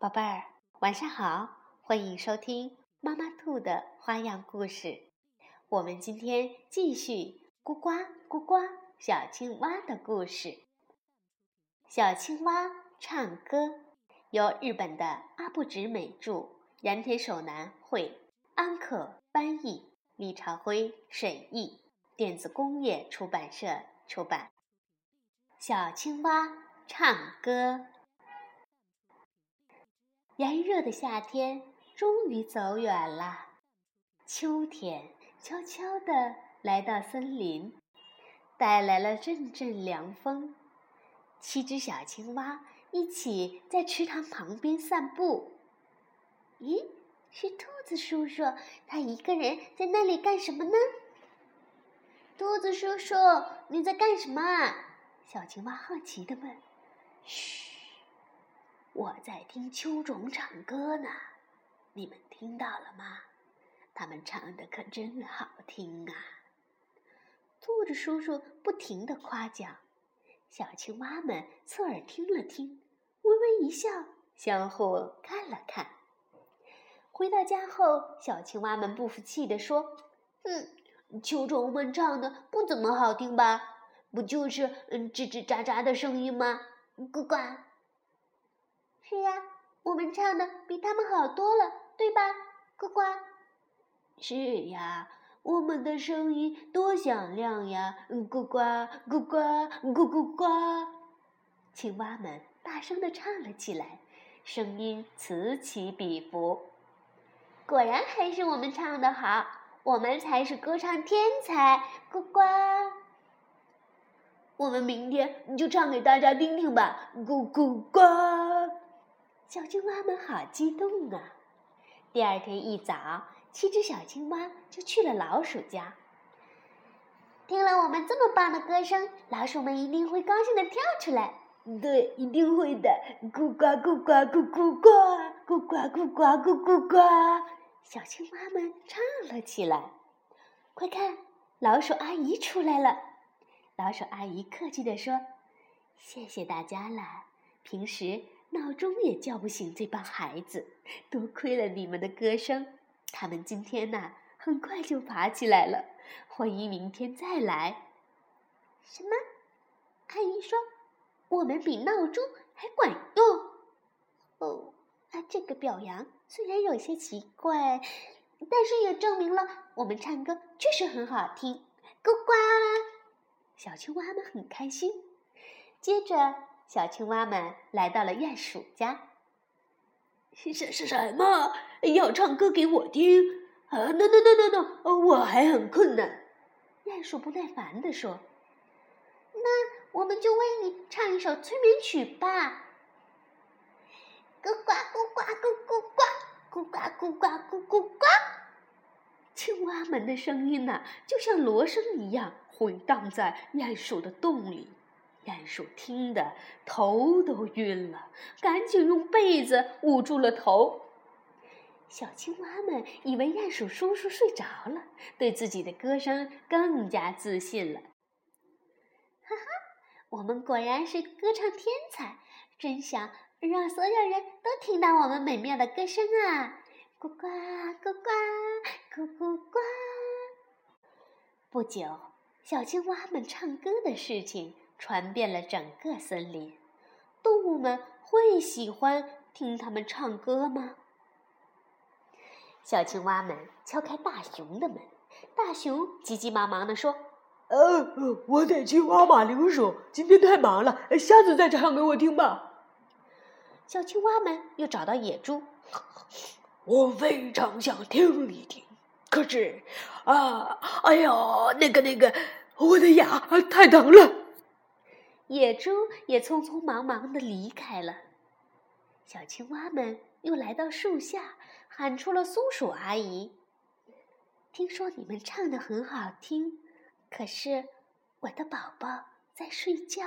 宝贝儿，晚上好！欢迎收听妈妈兔的花样故事。我们今天继续咕呱咕呱小青蛙的故事。小青蛙唱歌，由日本的阿部直美著，岩田守男绘，安可翻译，李朝辉审译，电子工业出版社出版。小青蛙唱歌。炎热的夏天终于走远了，秋天悄悄地来到森林，带来了阵阵凉风。七只小青蛙一起在池塘旁边散步。咦，是兔子叔叔，他一个人在那里干什么呢？兔子叔叔，你在干什么？小青蛙好奇地问。嘘。我在听秋虫唱歌呢，你们听到了吗？他们唱的可真好听啊！兔子叔叔不停地夸奖，小青蛙们侧耳听了听，微微一笑，相互看了看。回到家后，小青蛙们不服气地说：“嗯，秋虫们唱的不怎么好听吧？不就是嗯吱吱喳喳的声音吗？呱呱。”是呀，我们唱的比他们好多了，对吧？呱呱。是呀，我们的声音多响亮呀！呱呱呱呱呱呱呱。青蛙们大声地唱了起来，声音此起彼伏。果然还是我们唱的好，我们才是歌唱天才！呱呱。我们明天就唱给大家听听吧！呱呱呱。小青蛙们好激动啊！第二天一早，七只小青蛙就去了老鼠家。听了我们这么棒的歌声，老鼠们一定会高兴的跳出来。对，一定会的！咕呱咕呱咕咕呱，咕呱咕呱咕咕呱。小青蛙们唱了起来。快看，老鼠阿姨出来了！老鼠阿姨客气地说：“谢谢大家了，平时……”闹钟也叫不醒这帮孩子，多亏了你们的歌声，他们今天呐很快就爬起来了。欢迎明天再来。什么？阿姨说我们比闹钟还管用。哦，啊，这个表扬虽然有些奇怪，但是也证明了我们唱歌确实很好听。呱呱，小青蛙们很开心。接着。小青蛙们来到了鼹鼠家。是是什么？要唱歌给我听？啊，no no no no no，我还很困呢。鼹鼠不耐烦地说：“那我们就为你唱一首催眠曲吧。”咕呱咕呱咕咕呱，咕呱咕呱咕咕呱。青蛙们的声音呢，就像锣声一样回荡在鼹鼠的洞里。鼹鼠听得头都晕了，赶紧用被子捂住了头。小青蛙们以为鼹鼠叔叔睡着了，对自己的歌声更加自信了。哈哈，我们果然是歌唱天才，真想让所有人都听到我们美妙的歌声啊！呱呱呱呱咕咕呱。不久，小青蛙们唱歌的事情。传遍了整个森林，动物们会喜欢听它们唱歌吗？小青蛙们敲开大熊的门，大熊急急忙忙地说：“呃，我得去挖马铃薯，今天太忙了，下次再唱给我听吧。”小青蛙们又找到野猪：“我非常想听一听，可是，啊，哎呀，那个那个，我的牙太疼了。”野猪也匆匆忙忙地离开了。小青蛙们又来到树下，喊出了松鼠阿姨：“听说你们唱的很好听，可是我的宝宝在睡觉。”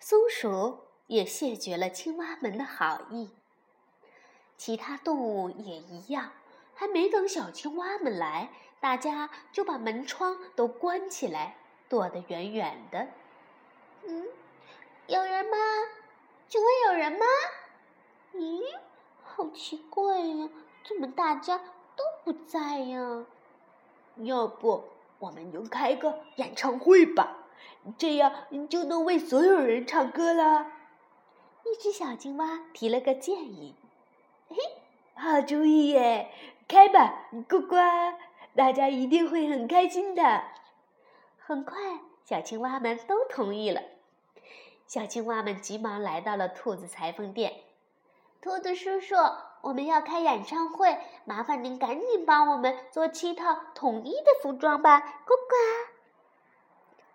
松鼠也谢绝了青蛙们的好意。其他动物也一样，还没等小青蛙们来，大家就把门窗都关起来，躲得远远的。嗯，有人吗？请问有人吗？咦，好奇怪呀，怎么大家都不在呀？要不我们就开个演唱会吧，这样你就能为所有人唱歌了。一只小青蛙提了个建议：“嘿，好主意耶！开吧，呱呱，大家一定会很开心的。”很快，小青蛙们都同意了。小青蛙们急忙来到了兔子裁缝店。兔子叔叔，我们要开演唱会，麻烦您赶紧帮我们做七套统一的服装吧！呱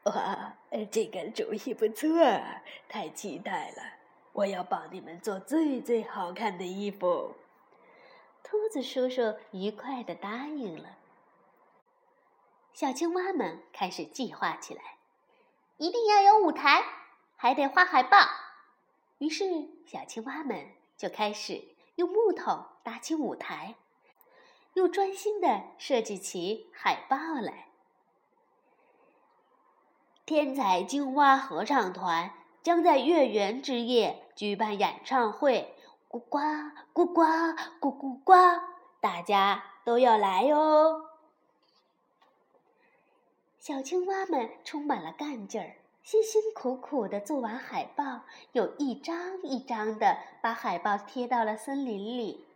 呱。哇，这个主意不错，太期待了！我要帮你们做最最好看的衣服。兔子叔叔愉快的答应了。小青蛙们开始计划起来，一定要有舞台，还得画海报。于是，小青蛙们。就开始用木头搭起舞台，又专心的设计起海报来。天才青蛙合唱团将在月圆之夜举办演唱会，咕呱咕呱咕咕呱，大家都要来哟！小青蛙们充满了干劲儿。辛辛苦苦的做完海报，又一张一张的把海报贴到了森林里。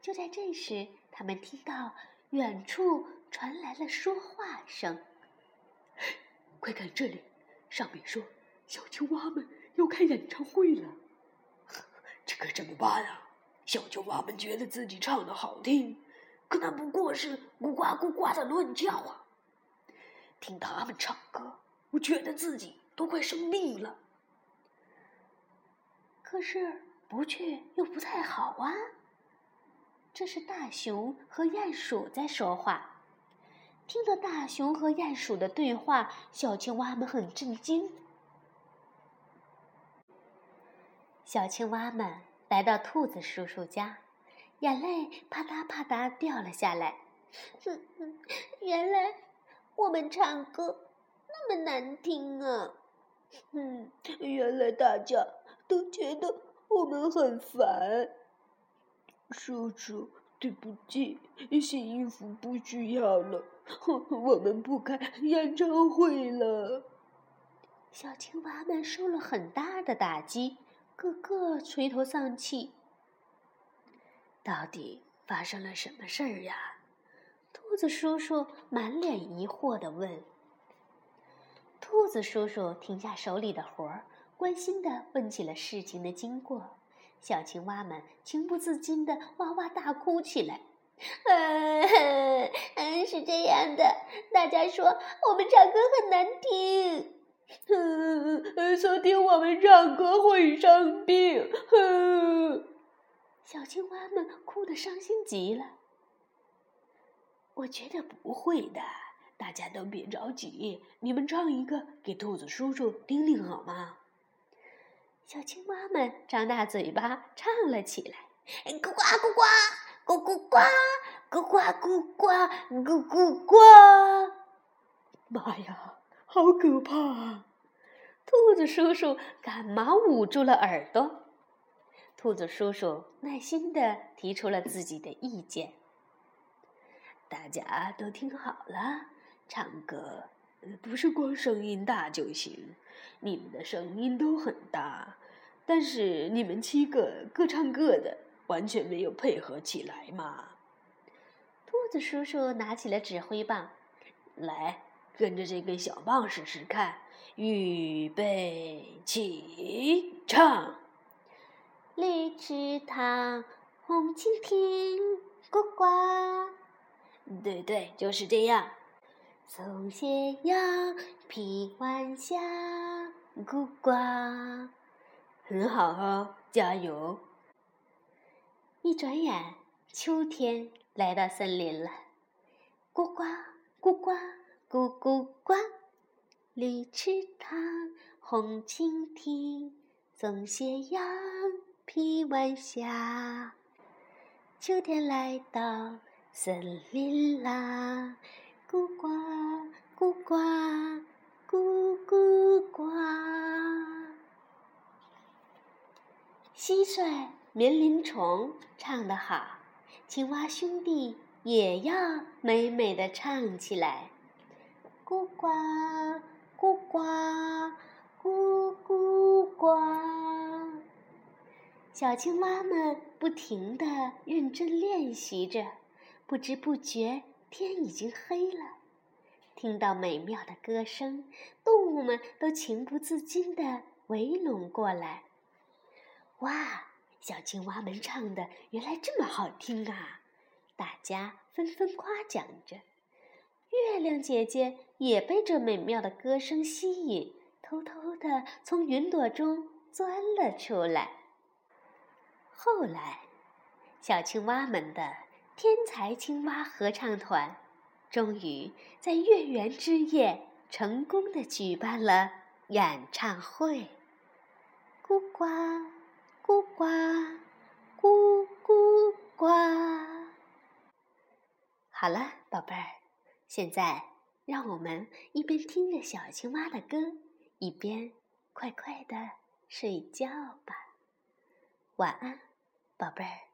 就在这时，他们听到远处传来了说话声：“快看这里，上面说小青蛙们要开演唱会了。这可怎么办啊？小青蛙们觉得自己唱的好听，可那不过是咕呱咕呱的乱叫啊！听他们唱歌。”我觉得自己都快生病了，可是不去又不太好啊。这是大熊和鼹鼠在说话。听到大熊和鼹鼠的对话，小青蛙们很震惊。小青蛙们来到兔子叔叔家，眼泪啪嗒啪嗒掉了下来。原来我们唱歌。那么难听啊！嗯，原来大家都觉得我们很烦。叔叔，对不起，新衣服不需要了，我们不开演唱会了。小青蛙们受了很大的打击，个个垂头丧气。到底发生了什么事儿呀？兔子叔叔满脸疑惑的问。兔子叔叔停下手里的活儿，关心地问起了事情的经过。小青蛙们情不自禁地哇哇大哭起来。嗯，是这样的，大家说我们唱歌很难听，嗯，说听我们唱歌会生病。小青蛙们哭得伤心极了。我觉得不会的。大家都别着急，你们唱一个给兔子叔叔听听好吗？小青蛙们张大嘴巴唱了起来：咕呱咕呱，咕咕呱，咕呱咕呱，咕咕呱。妈呀，好可怕！兔子叔叔赶忙捂住了耳朵。兔子叔叔耐心的提出了自己的意见：大家都听好了。唱歌，不是光声音大就行。你们的声音都很大，但是你们七个各唱各的，完全没有配合起来嘛。兔子叔叔拿起了指挥棒，来，跟着这根小棒试试看。预备起，唱。绿池塘，红蜻蜓，呱呱。对对，就是这样。松斜阳，披晚霞，咕呱，很好哦，加油！一转眼，秋天来到森林了，咕呱咕呱咕咕呱，绿池塘，红蜻蜓，松斜阳，披晚霞，秋天来到森林啦。咕呱咕呱咕咕呱，蟋蟀棉铃虫唱得好，青蛙兄弟也要美美的唱起来。咕呱咕呱咕咕呱，小青蛙们不停地认真练习着，不知不觉天已经黑了。听到美妙的歌声，动物们都情不自禁地围拢过来。哇！小青蛙们唱的原来这么好听啊！大家纷纷夸奖着。月亮姐姐也被这美妙的歌声吸引，偷偷地从云朵中钻了出来。后来，小青蛙们的天才青蛙合唱团终于在月圆之夜成功的举办了演唱会。咕呱。咕呱，咕咕呱。好了，宝贝儿，现在让我们一边听着小青蛙的歌，一边快快的睡觉吧。晚安，宝贝儿。